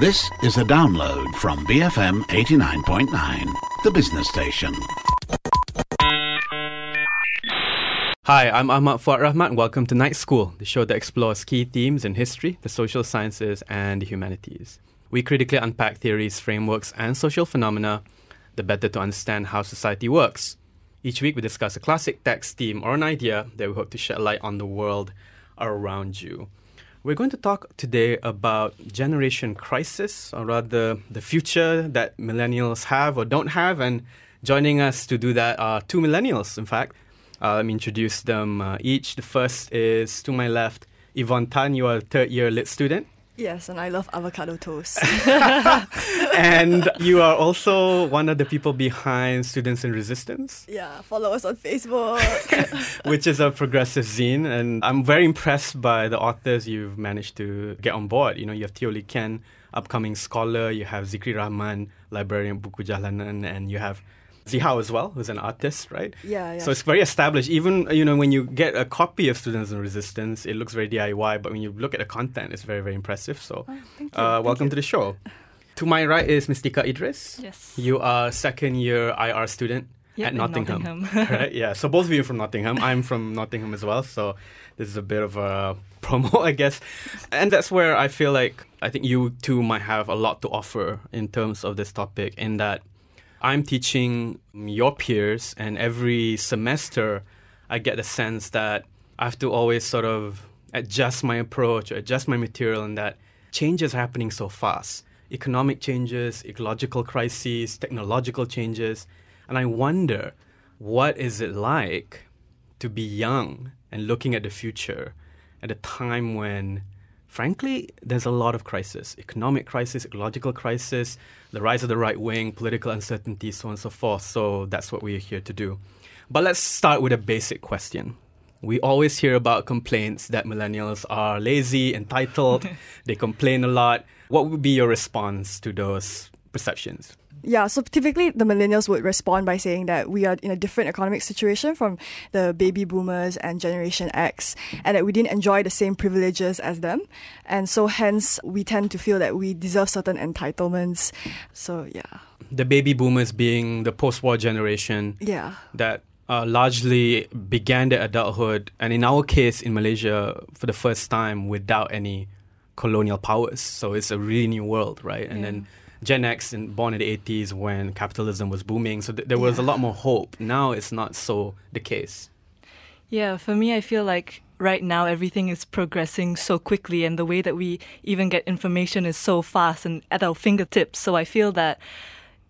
This is a download from BFM 89.9, the business station. Hi, I'm Ahmad Fuad Rahmat. Welcome to Night School, the show that explores key themes in history, the social sciences, and the humanities. We critically unpack theories, frameworks, and social phenomena, the better to understand how society works. Each week, we discuss a classic text, theme, or an idea that we hope to shed light on the world around you. We're going to talk today about generation crisis, or rather, the future that millennials have or don't have. And joining us to do that are two millennials, in fact. Uh, let me introduce them uh, each. The first is to my left, Yvonne Tan. You are a third year lit student. Yes, and I love avocado toast. and you are also one of the people behind Students in Resistance. Yeah, follow us on Facebook. which is a progressive zine. And I'm very impressed by the authors you've managed to get on board. You know, you have Teo Lee Ken, upcoming scholar, you have Zikri Rahman, librarian Buku Jalanan, and you have Zihao as well, who's an artist, right? Yeah, yeah. So it's very established. Even you know when you get a copy of Students in Resistance, it looks very DIY, but when you look at the content, it's very very impressive. So, Oh, thank you. uh, Thank welcome you. to the show. To my right is Mystika Idris. Yes. You are second year IR student Yep, at Nottingham. Nottingham. right? Yeah. So both of you are from Nottingham. I'm from Nottingham as well. So this is a bit of a promo, I guess. And that's where I feel like I think you two might have a lot to offer in terms of this topic in that I'm teaching your peers and every semester I get the sense that I have to always sort of adjust my approach, adjust my material and that change is happening so fast. Economic changes, ecological crises, technological changes. And I wonder what is it like to be young and looking at the future at a time when frankly there's a lot of crisis. Economic crisis ecological crisis the rise of the right wing political uncertainty so on and so forth. So that's what we're here to do. But let's start with a basic question. We always hear about complaints that millennials are lazy entitled. They complain a lot. What would be your response to those perceptions yeah, so typically the millennials would respond by saying that we are in a different economic situation from the baby boomers and Generation X, and that we didn't enjoy the same privileges as them. And so hence we tend to feel that we deserve certain entitlements. So yeah. the baby boomers being the post-war generation Yeah. that uh, largely began their adulthood, and in our case in Malaysia, for the first time without any colonial powers. So it's a really new world, right? And then Gen X, and born in the 80s when capitalism was booming, so th- there was a lot more hope. Now it's not so the case. Yeah, for me, I feel like right now everything is progressing so quickly, and the way that we even get information is so fast and at our fingertips. So I feel that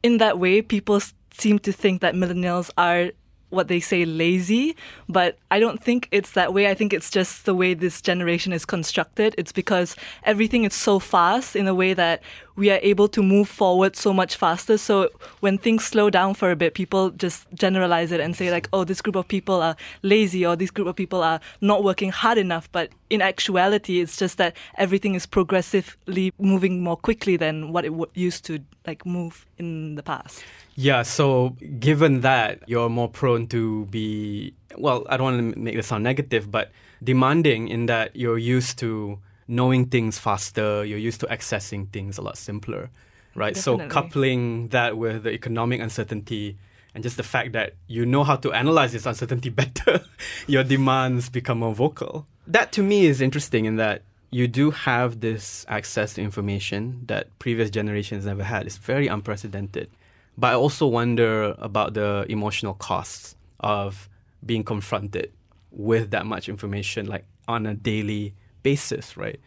in that way, people seem to think that millennials are what they say lazy, but I don't think it's that way. I think it's just the way this generation is constructed. It's because everything is so fast in a way that we are able to move forward so much faster. So when things slow down for a bit, people just generalize it and say like, "Oh, this group of people are lazy," or "This group of people are not working hard enough." But in actuality, it's just that everything is progressively moving more quickly than what it w- used to like move in the past. Yeah, so given that you're more prone to be, well, I don't want to make this sound negative, but demanding in that you're used to knowing things faster, you're used to accessing things a lot simpler, right? So coupling that with the economic uncertainty and just the fact that you know how to analyze this uncertainty better, your demands become more vocal. That to me is interesting in that you do have this access to information that previous generations never had. It's very unprecedented. But I also wonder about the emotional costs of being confronted with that much information, like on a daily basis, right?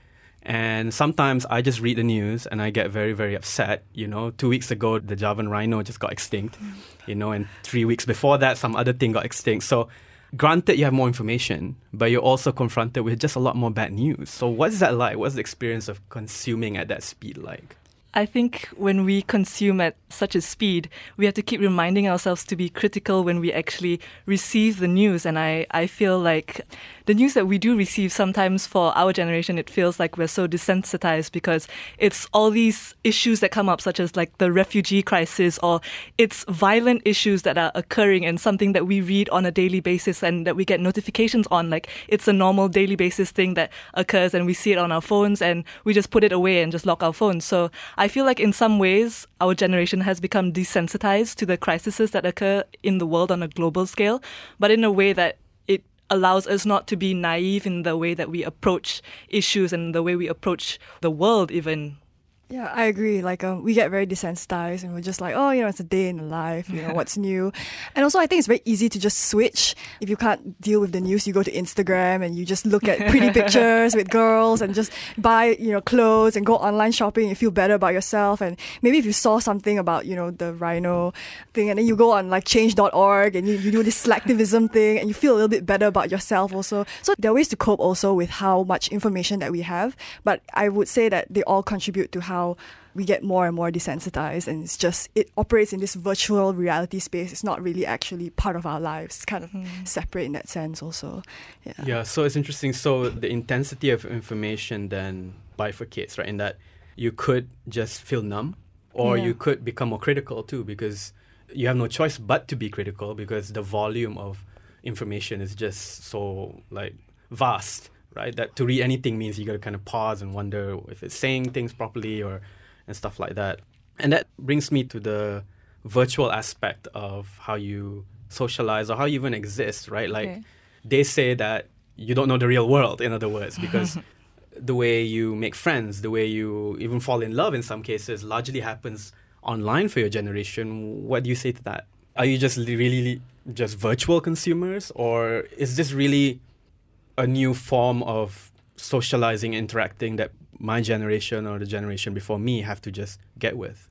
And sometimes I just read the news and I get very, very upset. You know, two weeks ago, the Javan rhino just got extinct, you know, and three weeks before that, some other thing got extinct. So, granted, you have more information, but you're also confronted with just a lot more bad news. So, what's that like? What's the experience of consuming at that speed like? I think when we consume at such a speed, we have to keep reminding ourselves to be critical when we actually receive the news. And I, I feel like the news that we do receive sometimes for our generation, it feels like we're so desensitized because it's all these issues that come up, such as like the refugee crisis or it's violent issues that are occurring and something that we read on a daily basis and that we get notifications on. Like it's a normal daily basis thing that occurs and we see it on our phones and we just put it away and just lock our phones. So I feel like in some ways, our generation has become desensitized to the crises that occur in the world on a global scale, but in a way that allows us not to be naive in the way that we approach issues and the way we approach the world, even yeah, I agree. Like, um, we get very desensitized and we're just like, oh, you know, it's a day in the life, you know, what's new. And also, I think it's very easy to just switch. If you can't deal with the news, you go to Instagram and you just look at pretty pictures with girls and just buy, you know, clothes and go online shopping. You feel better about yourself. And maybe if you saw something about, you know, the rhino thing and then you go on like change.org and you, you do this slacktivism thing and you feel a little bit better about yourself also. So there are ways to cope also with how much information that we have. But I would say that they all contribute to how we get more and more desensitized and it's just it operates in this virtual reality space. It's not really actually part of our lives. It's kind of mm. separate in that sense also. Yeah. Yeah so it's interesting. So the intensity of information then bifurcates right in that you could just feel numb or yeah. you could become more critical too because you have no choice but to be critical because the volume of information is just so like vast right? That to read anything means you got to kind of pause and wonder if it's saying things properly or and stuff like that. And that brings me to the virtual aspect of how you socialize or how you even exist, right? Like okay. they say that you don't know the real world, in other words, because the way you make friends, the way you even fall in love in some cases, largely happens online for your generation. What do you say to that? Are you just really just virtual consumers, or is this really a new form of socializing, interacting that my generation or the generation before me have to just get with.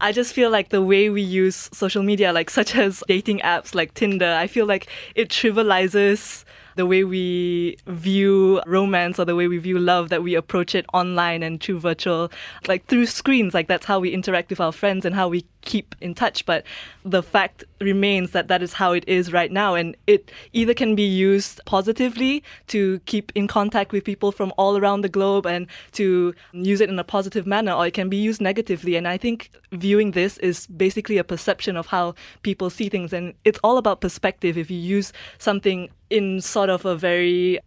I just feel like the way we use social media, like such as dating apps like Tinder, I feel like it trivializes the way we view romance or the way we view love, that we approach it online and through virtual, like through screens. Like that's how we interact with our friends and how we keep in touch. But the fact remains that that is how it is right now. And it either can be used positively to keep in contact with people from all around the globe and to use it in a positive manner, or it can be used negatively. And I think viewing this is basically a perception of how people see things. And it's all about perspective. If you use something in sort of a very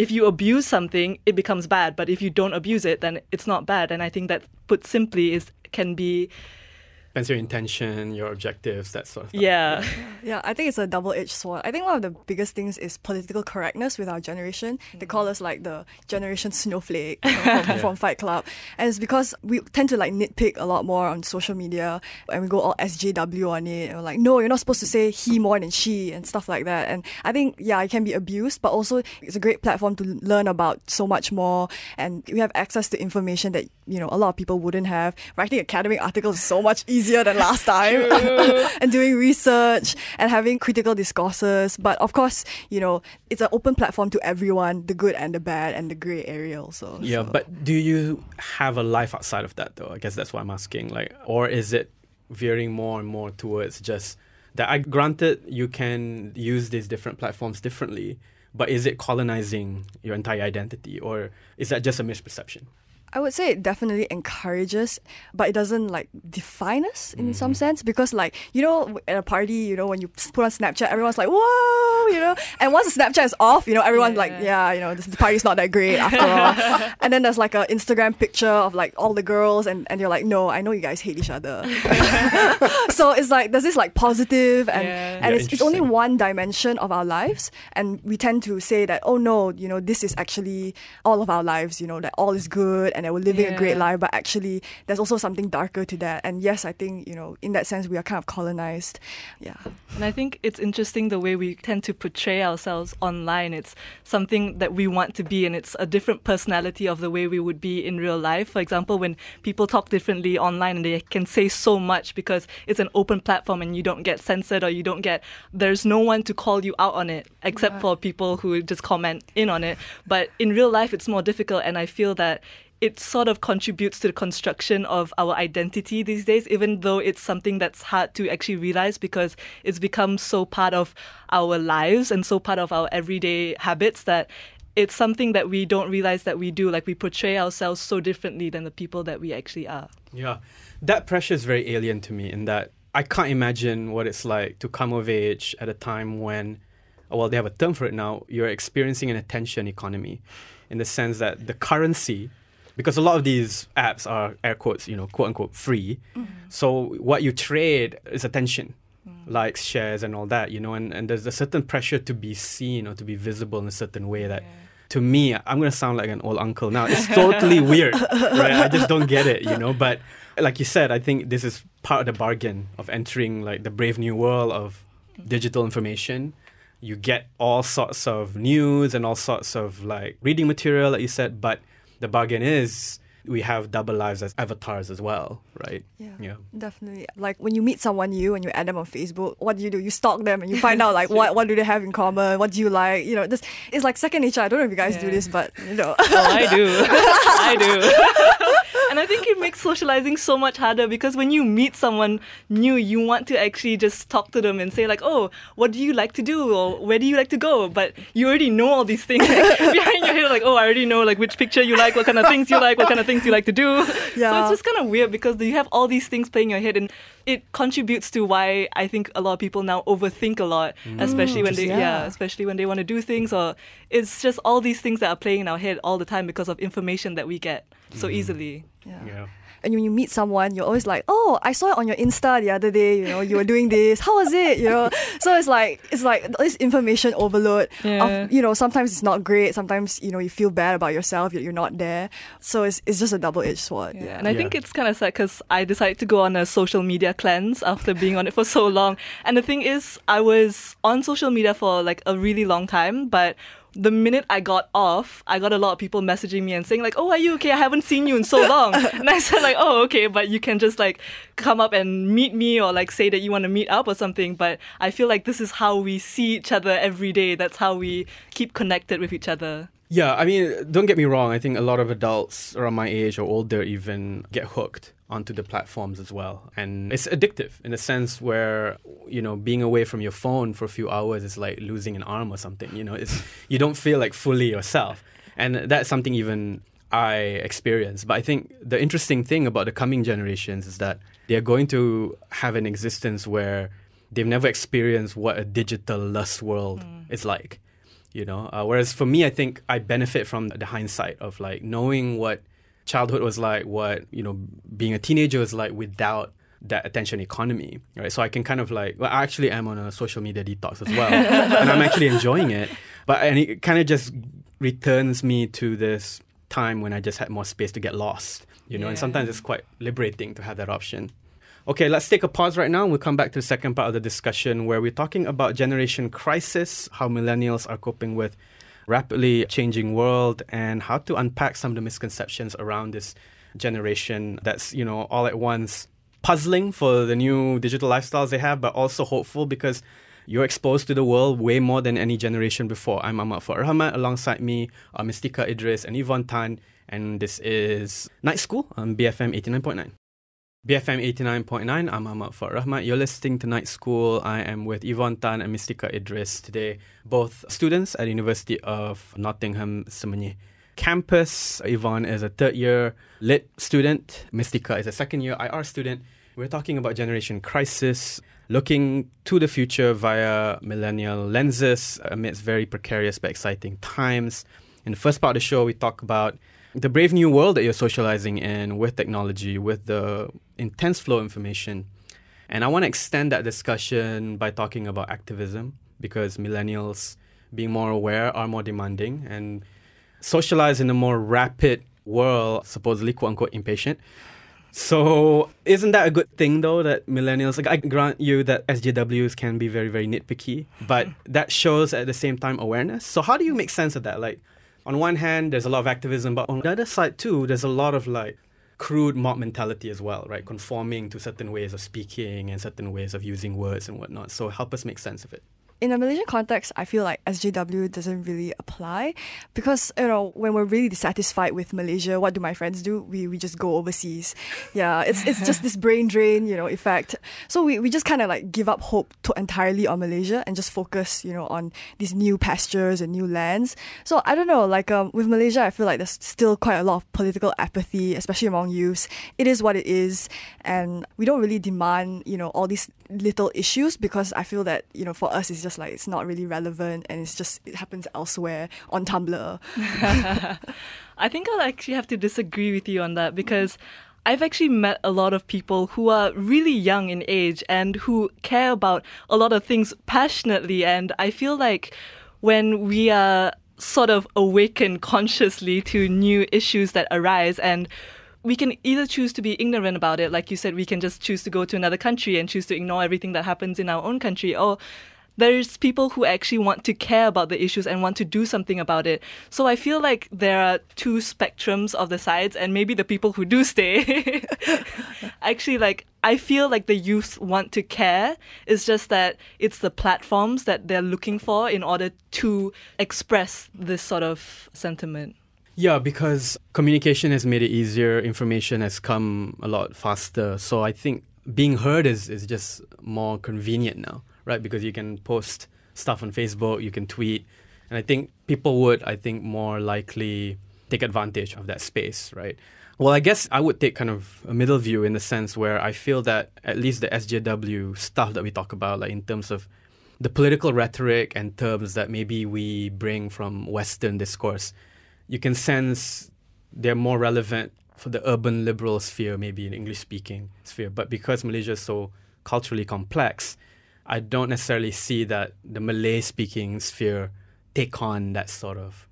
if you abuse something, it becomes bad. But if you don't abuse it, then it's not bad. And I think that, put simply, is can be depends your intention, your objectives, that sort of stuff. Yeah. Yeah, I think it's a double edged sword. I think one of the biggest things is political correctness with our generation. They call mm. us like the generation snowflake you know, from, yeah. from, Fight Club. And it's because we tend to like nitpick a lot more on social media and we go all SJW on it. And we're like, no, you're not supposed to say he more than she and stuff like that. And I think, yeah, it can be abused, but also it's a great platform to learn about so much more. And we have access to information that, you know, a lot of people wouldn't have. Writing academic articles is so much easier easier than last time and doing research and having critical discourses. But of course, you know, it's an open platform to everyone, the good and the bad and the grey area also. Yeah, so. but do you have a life outside of that though? I guess that's what I'm asking. Like or is it veering more and more towards just that I granted you can use these different platforms differently, but is it colonizing your entire identity or is that just a misperception? I would say it definitely encourages, but it doesn't like define us in mm. some sense because like you know at a party you know when you put on Snapchat everyone's like whoa you know and once the Snapchat is off you know everyone's yeah. like yeah you know the party's not that great after all and then there's like an Instagram picture of like all the girls and, and you're like no I know you guys hate each other so it's like there's this like positive and yeah. and yeah, it's, it's only one dimension of our lives and we tend to say that oh no you know this is actually all of our lives you know that all is good and that we're living yeah. a great life, but actually there's also something darker to that. And yes, I think, you know, in that sense, we are kind of colonized. Yeah. And I think it's interesting the way we tend to portray ourselves online. It's something that we want to be, and it's a different personality of the way we would be in real life. For example, when people talk differently online and they can say so much because it's an open platform and you don't get censored or you don't get, there's no one to call you out on it except yeah. for people who just comment in on it. But in real life, it's more difficult. And I feel that it sort of contributes to the construction of our identity these days, even though it's something that's hard to actually realize because it's become so part of our lives and so part of our everyday habits that it's something that we don't realize that we do. Like we portray ourselves so differently than the people that we actually are. Yeah. That pressure is very alien to me in that I can't imagine what it's like to come of age at a time when, well, they have a term for it now, you're experiencing an attention economy in the sense that the currency because a lot of these apps are air quotes, you know, quote unquote free. Mm-hmm. So what you trade is attention, mm. likes, shares, and all that, you know, and, and there's a certain pressure to be seen or to be visible in a certain way that. Yeah. To me, I'm gonna sound like an old uncle now. It's totally weird, right? I just don't get it, you know. But like you said, I think this is part of the bargain of entering like the brave new world of digital information you get all sorts of news and all sorts of like reading material like you said but the bargain is we have double lives as avatars as well, right? Yeah, yeah, definitely. Like when you meet someone new and you add them on Facebook, what do you do? You stalk them and you find out like what what do they have in common? What do you like? You know, this it's like second nature. I don't know if you guys yeah. do this, but you know. oh, I do. I do. And I think it makes socializing so much harder because when you meet someone new, you want to actually just talk to them and say like, "Oh, what do you like to do?" or "Where do you like to go?" But you already know all these things behind your head, like, "Oh, I already know like which picture you like, what kind of things you like, what kind of things you like to do." Yeah. So it's just kind of weird because you have all these things playing in your head, and it contributes to why I think a lot of people now overthink a lot, mm. especially when they yeah. yeah, especially when they want to do things, or it's just all these things that are playing in our head all the time because of information that we get so mm. easily. Yeah. yeah. And when you meet someone, you're always like, "Oh, I saw it on your Insta the other day. You know, you were doing this. How was it? You know." so it's like it's like this information overload. Yeah. Of, you know, sometimes it's not great. Sometimes you know you feel bad about yourself. You're, you're not there. So it's it's just a double edged sword. Yeah. yeah. And I think it's kind of sad because I decided to go on a social media cleanse after being on it for so long. And the thing is, I was on social media for like a really long time, but the minute I got off, I got a lot of people messaging me and saying like, "Oh, are you okay? I haven't seen you in so long." and I said like, "Oh, okay, but you can just like come up and meet me or like say that you want to meet up or something." But I feel like this is how we see each other every day. That's how we keep connected with each other. Yeah, I mean, don't get me wrong. I think a lot of adults around my age or older even get hooked onto the platforms as well. And it's addictive in a sense where, you know, being away from your phone for a few hours is like losing an arm or something. You know, it's you don't feel like fully yourself. And that's something even I experience. But I think the interesting thing about the coming generations is that they're going to have an existence where they've never experienced what a digital lust world mm. is like. You know, uh, whereas for me, I think I benefit from the hindsight of like knowing what childhood was like, what you know, being a teenager was like without that attention economy, right? So I can kind of like, well, I actually am on a social media detox as well, and I'm actually enjoying it. But and it kind of just returns me to this time when I just had more space to get lost, you know. Yeah. And sometimes it's quite liberating to have that option. Okay, let's take a pause right now. We'll come back to the second part of the discussion where we're talking about generation crisis, how millennials are coping with rapidly changing world and how to unpack some of the misconceptions around this generation that's, you know, all at once puzzling for the new digital lifestyles they have, but also hopeful because you're exposed to the world way more than any generation before. I'm Ahmad Fuad Rahmat. Alongside me are Mistika Idris and Yvonne Tan. And this is Night School on BFM 89.9. BFM 89.9, I'm Ahmad Fuad Rahmat. You're listening to Night School. I am with Yvonne Tan and Mistika Idris today, both students at University of Nottingham Semenyih campus. Yvonne is a third year lit student, Mistika is a second year IR student. We're talking about generation crisis, looking to the future via millennial lenses amidst very precarious but exciting times. In the first part of the show, we talk about the brave new world that you're socializing in with technology, with the intense flow of information. And I want to extend that discussion by talking about activism because millennials, being more aware, are more demanding and socialize in a more rapid world, supposedly quote unquote impatient. So, isn't that a good thing though that millennials, like I grant you that SJWs can be very, very nitpicky, but that shows at the same time awareness. So, how do you make sense of that? Like, on one hand, there's a lot of activism, but on the other side too, there's a lot of like crude mob mentality as well, right? Conforming to certain ways of speaking and certain ways of using words and whatnot. So help us make sense of it. In a Malaysian context, I feel like SJW doesn't really apply because you know when we're really dissatisfied with Malaysia, what do my friends do? We we just go overseas. Yeah, it's it's just this brain drain, you know, effect. So we, we just kind of like give up hope to entirely on Malaysia and just focus, you know, on these new pastures and new lands. So I don't know, like um, with Malaysia, I feel like there's still quite a lot of political apathy, especially among youths. It is what it is, and we don't really demand, you know, all these little issues because I feel that you know for us it's just like it's not really relevant and it's just it happens elsewhere on Tumblr. I think I'll actually have to disagree with you on that because I've actually met a lot of people who are really young in age and who care about a lot of things passionately. And I feel like when we are sort of awakened consciously to new issues that arise and we can either choose to be ignorant about it, like you said, we can just choose to go to another country and choose to ignore everything that happens in our own country, or there's people who actually want to care about the issues and want to do something about it. So I feel like there are two spectrums of the sides, and maybe the people who do stay actually like I feel like the youth want to care. It's just that it's the platforms that they're looking for in order to express this sort of sentiment. Yeah, because communication has made it easier, information has come a lot faster. So I think being heard is, is just more convenient now right? Because you can post stuff on Facebook, you can tweet, and I think people would, I think, more likely take advantage of that space, right? Well, I guess I would take kind of a middle view in the sense where I feel that at least the SJW stuff that we talk about, like in terms of the political rhetoric and terms that maybe we bring from Western discourse, you can sense they're more relevant for the urban liberal sphere, maybe in English speaking sphere. But because Malaysia is so culturally complex, I don't necessarily see that the Malay speaking sphere take on that sort of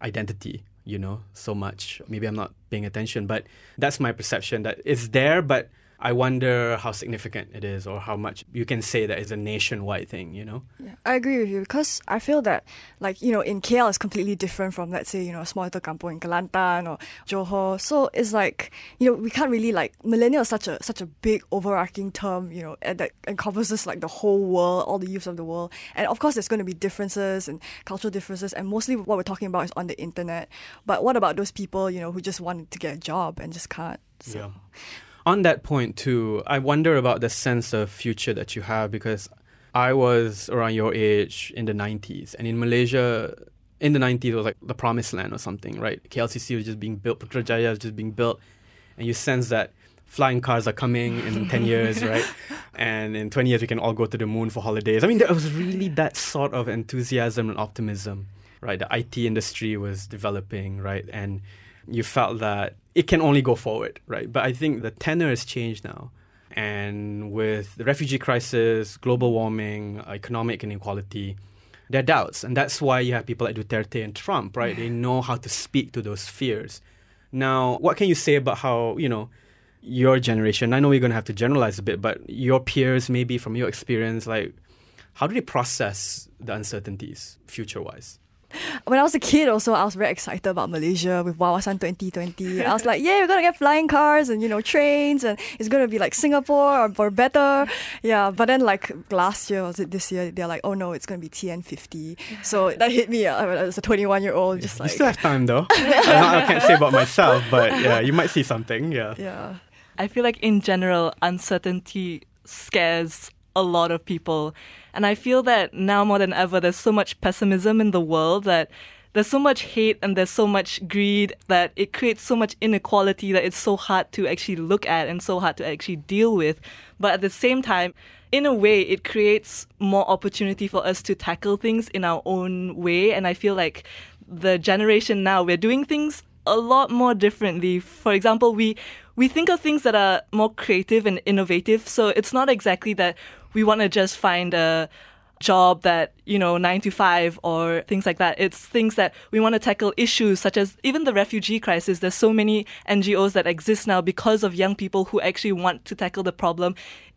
identity, you know, so much. Maybe I'm not paying attention, but that's my perception that it's there, but I wonder how significant it is or how much you can say that it's a nationwide thing, you know? Yeah, I agree with you because I feel that, like, you know, in KL it's completely different from, let's say, you know, a small little kampong in Kelantan or Johor. So it's like, you know, we can't really, like, millennial is such a, such a big overarching term, you know, that encompasses, like, the whole world, all the youths of the world. And of course, there's going to be differences and cultural differences. And mostly what we're talking about is on the internet. But what about those people, you know, who just want to get a job and just can't? So. Yeah on that point too, I wonder about the sense of future that you have because I was around your age in the 90s, and in Malaysia, in the 90s, it was like the promised land or something, right? KLCC was just being built, Putrajaya was just being built, and you sense that flying cars are coming in 10 years, right? And in 20 years, we can all go to the moon for holidays. I mean, there was really that sort of enthusiasm and optimism, right? The IT industry was developing, right? And you felt that it can only go forward, right? But I think the tenor has changed now. And with the refugee crisis, global warming, economic inequality, there are doubts. And that's why you have people like Duterte and Trump, right? They know how to speak to those fears. Now, what can you say about how, you know, your generation, I know we're going to have to generalize a bit, but your peers, maybe from your experience, like, how do they process the uncertainties future wise? When I was a kid, also I was very excited about Malaysia with Wawasan 2020. I was like, yeah, we're gonna get flying cars and you know trains, and it's gonna be like Singapore or, or better. Yeah, but then like last year was it this year? They're like, oh no, it's gonna be TN50. So that hit me uh, as a 21 year old. Just like you still have time though. I, I can't say about myself, but yeah, you might see something. Yeah. Yeah. I feel like in general, uncertainty scares a lot of people. And I feel that now more than ever, there's so much pessimism in the world that there's so much hate and there's so much greed that it creates so much inequality that it's so hard to actually look at and so hard to actually deal with. But at the same time, in a way, it creates more opportunity for us to tackle things in our own way. And I feel like the generation now, we're doing things a lot more differently. For example, we we think of things that are more creative and innovative. So it's not exactly that we want to just find a job that, you know, nine to five or things like that. It's things that we want to tackle issues such as even the refugee crisis. There's so many NGOs that exist now because of young people who actually want to tackle the problem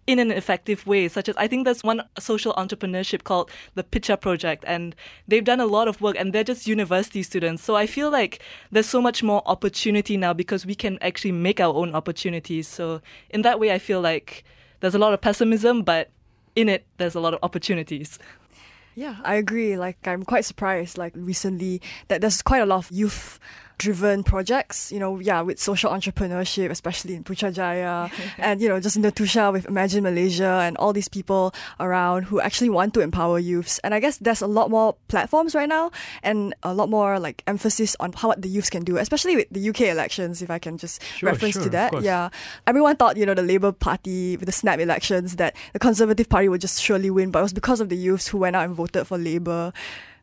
in an effective way, such as I think there's one social entrepreneurship called the Picha Project, and they've done a lot of work, and they're just university students. So I feel like there's so much more opportunity now because we can actually make our own opportunities. So in that way, I feel like there's a lot of pessimism, but in it, there's a lot of opportunities. Yeah, I agree. Like, I'm quite surprised, like, recently that there's quite a lot of youth driven projects, you know, yeah, with social entrepreneurship, especially in Putrajaya, and, you know, just in the Tusha with Imagine Malaysia and all these people around who actually want to empower youths. And I guess there's a lot more platforms right now and a lot more like emphasis on how what the youths can do, especially with the UK elections, if I can just Sure, reference sure, to that. Yeah. Everyone thought, you know, the Labour Party with the snap elections that the Conservative Party would just surely win, but it was because of the youths who went out and voted for Labour.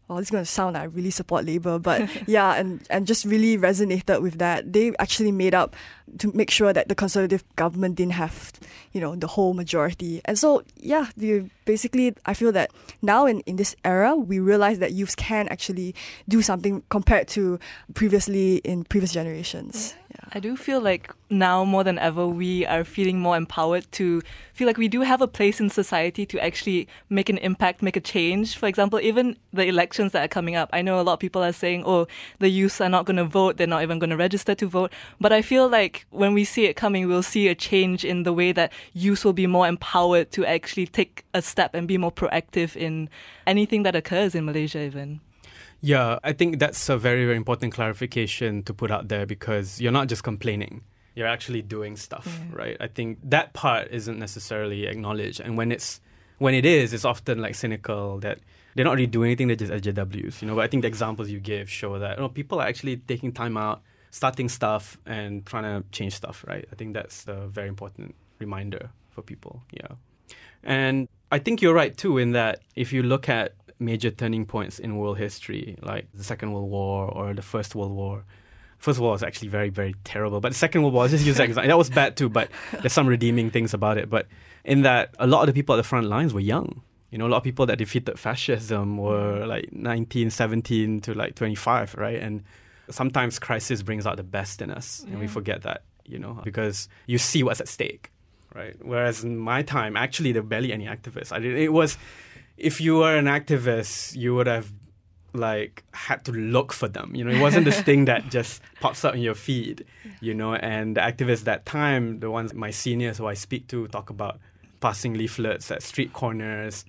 Well, it's going to sound like I really support Labour, but yeah, and, and just really resonated with that. They actually made up to make sure that the Conservative government didn't have, you know, the whole majority. And so, yeah, you basically, I feel that now in, in this era, we realize that youths can actually do something compared to previously in previous generations. Yeah. I do feel like now more than ever we are feeling more empowered to feel like we do have a place in society to actually make an impact, make a change. For example, even the elections that are coming up, I know a lot of people are saying, oh, the youths are not going to vote, they're not even going to register to vote. But I feel like when we see it coming, we'll see a change in the way that youth will be more empowered to actually take a step and be more proactive in anything that occurs in Malaysia, even. Yeah, I think that's a very, very important clarification to put out there because you're not just complaining. You're actually doing stuff, right? I think that part isn't necessarily acknowledged. And when it's when it is, it's often like cynical that they're not really doing anything, they're just SJWs, you know. But I think the examples you give show that you know, people are actually taking time out, starting stuff and trying to change stuff, right? I think that's a very important reminder for people. Yeah. And I think you're right too in that if you look at major turning points in world history, like the Second World War or the First World War. First World War was actually very, very terrible, but the Second World War, just use that example, that was bad too. But there's some redeeming things about it. But in that, a lot of the people at the front lines were young. You know, a lot of people that defeated fascism were mm-hmm. like 19, 17 to like 25, right? And sometimes crisis brings out the best in us, and we forget that, you know, because you see what's at stake, right? Whereas in my time, actually, there were barely any activists. I did, it was, if you were an activist, you would have like had to look for them. You know, it wasn't this thing that just pops up in your feed. You know, and the activists that time, the ones my seniors who I speak to, talk about passing leaflets at street corners,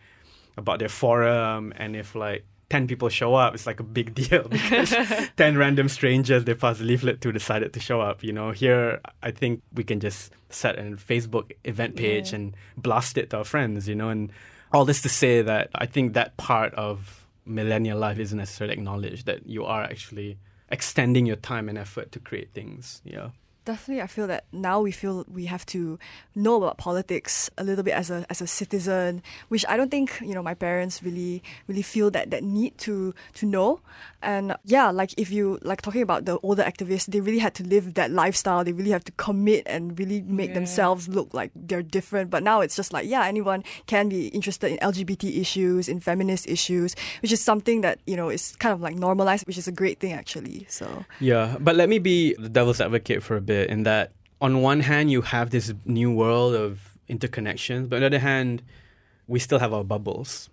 about their forum, and if like. 10 people show up, it's like a big deal because 10 random strangers they pass a leaflet to decided to show up. You know, here I think we can just set a Facebook event page Yeah. and blast it to our friends, you know, and all this to say that I think that part of millennial life isn't necessarily acknowledged that you are actually extending your time and effort to create things. Yeah. Definitely, I feel that now we feel we have to know about politics a little bit as a as a citizen, which I don't think you know my parents really really feel that that need to to know. And yeah, like if you like talking about the older activists, they really had to live that lifestyle. They really have to commit and really make Yeah. themselves look like they're different. But now it's just like yeah, anyone can be interested in LGBT issues, in feminist issues, which is something that you know is kind of like normalized, which is a great thing actually. So Yeah, but let me be the devil's advocate for a bit in that on one hand you have this new world of interconnections, but on the other hand, we still have our bubbles.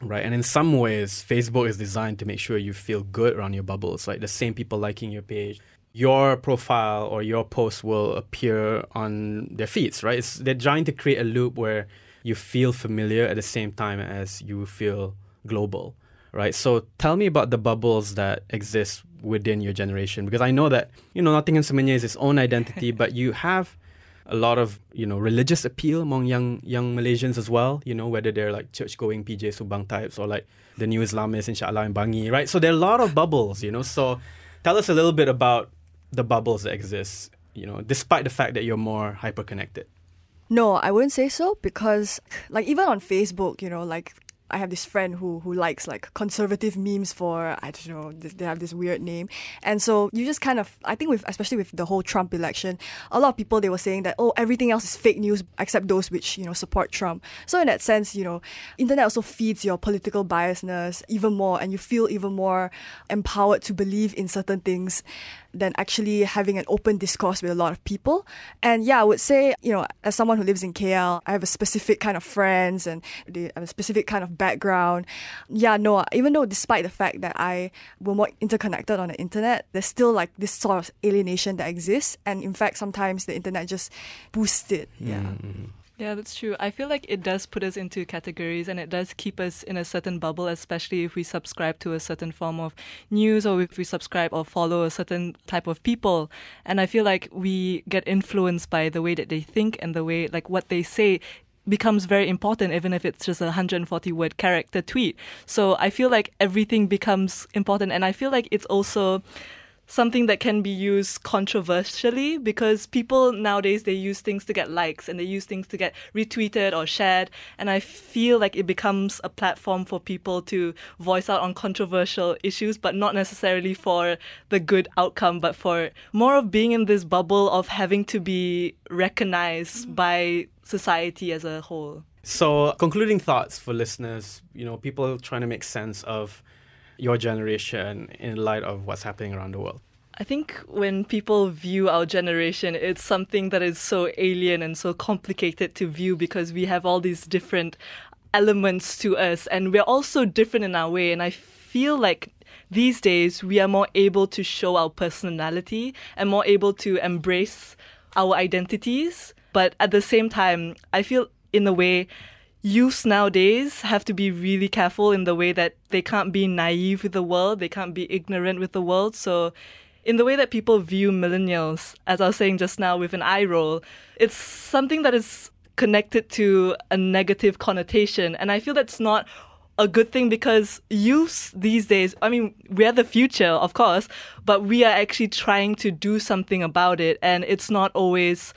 Right. And in some ways, Facebook is designed to make sure you feel good around your bubbles. Like the same people liking your page. Your profile or your post will appear on their feeds, right? It's, they're trying to create a loop where you feel familiar at the same time as you feel global, right? So tell me about the bubbles that exist within your generation because I know that you know Nottingham Semenyih is its own identity, but you have a lot of you know religious appeal among young young Malaysians as well. You know whether they're like church going PJ Subang types or like the new Islamists inshallah in Bangi, right? So there are a lot of bubbles, you know. So tell us a little bit about the bubbles that exist. You know, despite the fact that you're more hyper connected. No, I wouldn't say so because, like, even on Facebook, you know, like, I have this friend who who likes like conservative memes for I don't know they have this weird name, and so you just kind of I think with especially with the whole Trump election, a lot of people they were saying that oh everything else is fake news except those which you know support Trump. So in that sense, you know, internet also feeds your political biasness even more, and you feel even more empowered to believe in certain things than actually having an open discourse with a lot of people. And yeah, I would say, you know, as someone who lives in KL, I have a specific kind of friends and have a specific kind of background. Yeah, no, even though despite the fact that I were more interconnected on the internet, there's still like this sort of alienation that exists. And in fact, sometimes the internet just boosts it. Yeah. Mm-hmm. Yeah, that's true. I feel like it does put us into categories and it does keep us in a certain bubble, especially if we subscribe to a certain form of news or if we subscribe or follow a certain type of people. And I feel like we get influenced by the way that they think and the way, like, what they say becomes very important, even if it's just a 140 word character tweet. So I feel like everything becomes important. And I feel like it's also something that can be used controversially because people nowadays they use things to get likes and they use things to get retweeted or shared and i feel like it becomes a platform for people to voice out on controversial issues but not necessarily for the good outcome but for more of being in this bubble of having to be recognized mm. by society as a whole so concluding thoughts for listeners you know people trying to make sense of your generation in light of what's happening around the world? I think when people view our generation, it's something that is so alien and so complicated to view because we have all these different elements to us and we're all so different in our way. And I feel like these days we are more able to show our personality and more able to embrace our identities. But at the same time, I feel in a way, youths nowadays have to be really careful in the way that they can't be naive with the world, they can't be ignorant with the world. So, in the way that people view millennials, as I was saying just now with an eye roll, it's something that is connected to a negative connotation. And I feel that's not a good thing because youths these days, I mean, we're the future, of course, but we are actually trying to do something about it. And it's not always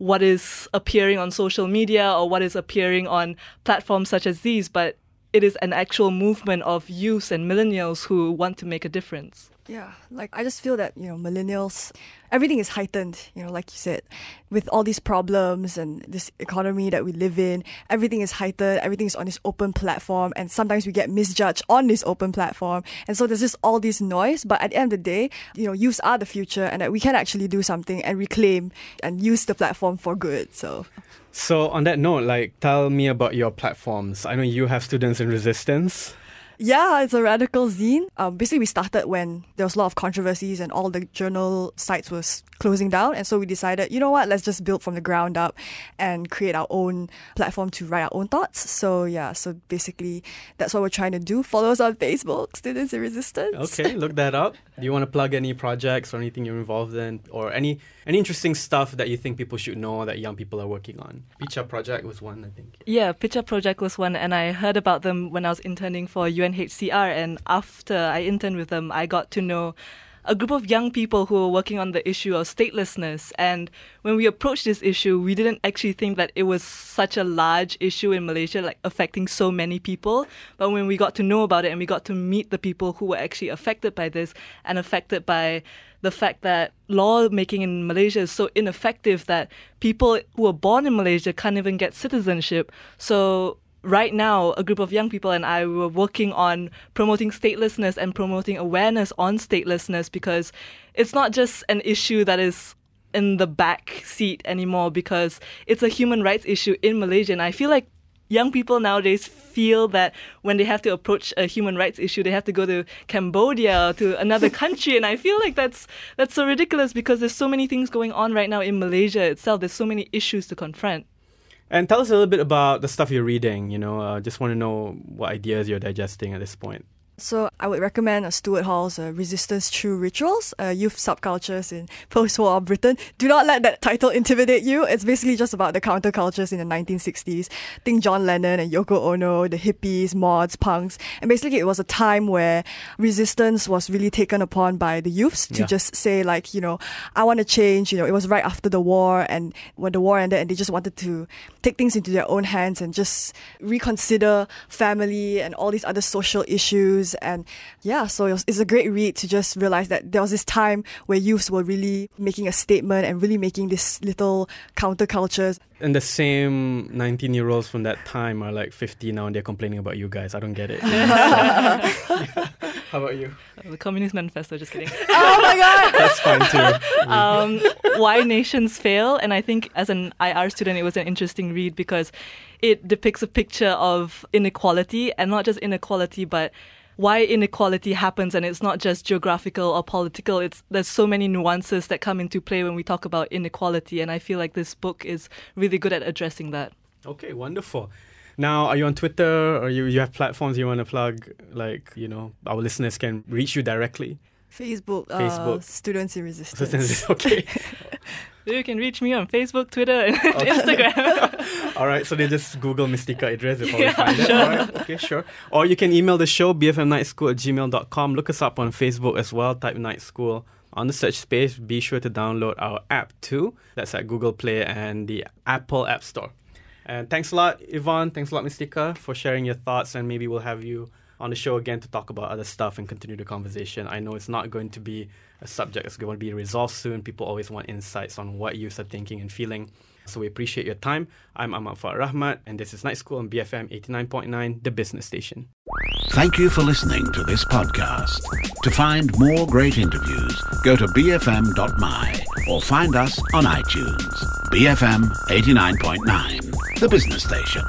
what is appearing on social media or what is appearing on platforms such as these, but it is an actual movement of youth and millennials who want to make a difference. Yeah, like I just feel that, you know, millennials, everything is heightened, you know, like you said, with all these problems and this economy that we live in, everything is heightened, everything is on this open platform, and sometimes we get misjudged on this open platform. And so there's just all this noise, but at the end of the day, you know, youths are the future and that we can actually do something and reclaim and use the platform for good. So so on that note, like tell me about your platforms. I know you have students in resistance. Yeah, it's a radical zine. Um, basically, we started when there was a lot of controversies and all the journal sites was closing down, and so we decided, you know what, let's just build from the ground up and create our own platform to write our own thoughts. So yeah, so basically that's what we're trying to do. Follow us on Facebook, Students in Resistance. Okay, look that up. Do you want to plug any projects or anything you're involved in, or any any interesting stuff that you think people should know that young people are working on? Picha Project was one, I think. Yeah, Picha Project was one, and I heard about them when I was interning for UNHCR. And after I interned with them, I got to know a group of young people who were working on the issue of statelessness. And when we approached this issue, we didn't actually think that it was such a large issue in Malaysia, like affecting so many people. But when we got to know about it and we got to meet the people who were actually affected by this and affected by the fact that lawmaking in Malaysia is so ineffective that people who are born in Malaysia can't even get citizenship. So right now, a group of young people and I were working on promoting statelessness and promoting awareness on statelessness because it's not just an issue that is in the back seat anymore because it's a human rights issue in Malaysia. And I feel like young people nowadays feel that when they have to approach a human rights issue, they have to go to Cambodia or to another country, and I feel like that's that's so ridiculous because there's so many things going on right now in Malaysia itself. There's so many issues to confront. And tell us a little bit about the stuff you're reading. You know, uh, just want to know what ideas you're digesting at this point. So I would recommend uh, Stuart Hall's uh, Resistance Through Rituals, uh, Youth Subcultures in Post-War Britain. Do not let that title intimidate you. It's basically just about the countercultures in the 1960s. Think John Lennon and Yoko Ono, the hippies, mods, punks. And basically it was a time where resistance was really taken upon by the youths to yeah. just say like, you know, I want to change. You know, it was right after the war and when the war ended and they just wanted to take things into their own hands and just reconsider family and all these other social issues and yeah, so it was, it's a great read to just realize that there was this time where youths were really making a statement and really making this little countercultures. And the same 19 year olds from that time are like 50 now and they're complaining about you guys. I don't get it. How about you? The Communist Manifesto, just kidding. oh my god! That's fine too. Um, Why Nations Fail. And I think as an IR student, it was an interesting read because it depicts a picture of inequality and not just inequality, but why inequality happens and it's not just geographical or political it's there's so many nuances that come into play when we talk about inequality and i feel like this book is really good at addressing that Okay, wonderful. Now, are you on Twitter or you, you have platforms you want to plug? Like, you know, our listeners can reach you directly. Facebook, Facebook. Uh, Students in Resistance. okay. You can reach me on Facebook, Twitter, and Instagram. All right, so they just Google Mystica Idris they'll probably find it. All right, okay, sure. Or you can email the show, bfmnightschool at gmail.com. Look us up on Facebook as well, type Night School. On the search space, be sure to download our app too. That's at Google Play and the Apple App Store. And thanks a lot, Yvonne. Thanks a lot, Mystica, for sharing your thoughts. And maybe we'll have you on the show again to talk about other stuff and continue the conversation. I know it's not going to be a subject that's going to be resolved soon. People always want insights on what youth are thinking and feeling. So we appreciate your time. I'm Ahmad Fuad Rahmat, and this is Night School on BFM 89.9, the business station. Thank you for listening to this podcast. To find more great interviews, go to bfm.my or find us on iTunes. BFM 89.9, the business station.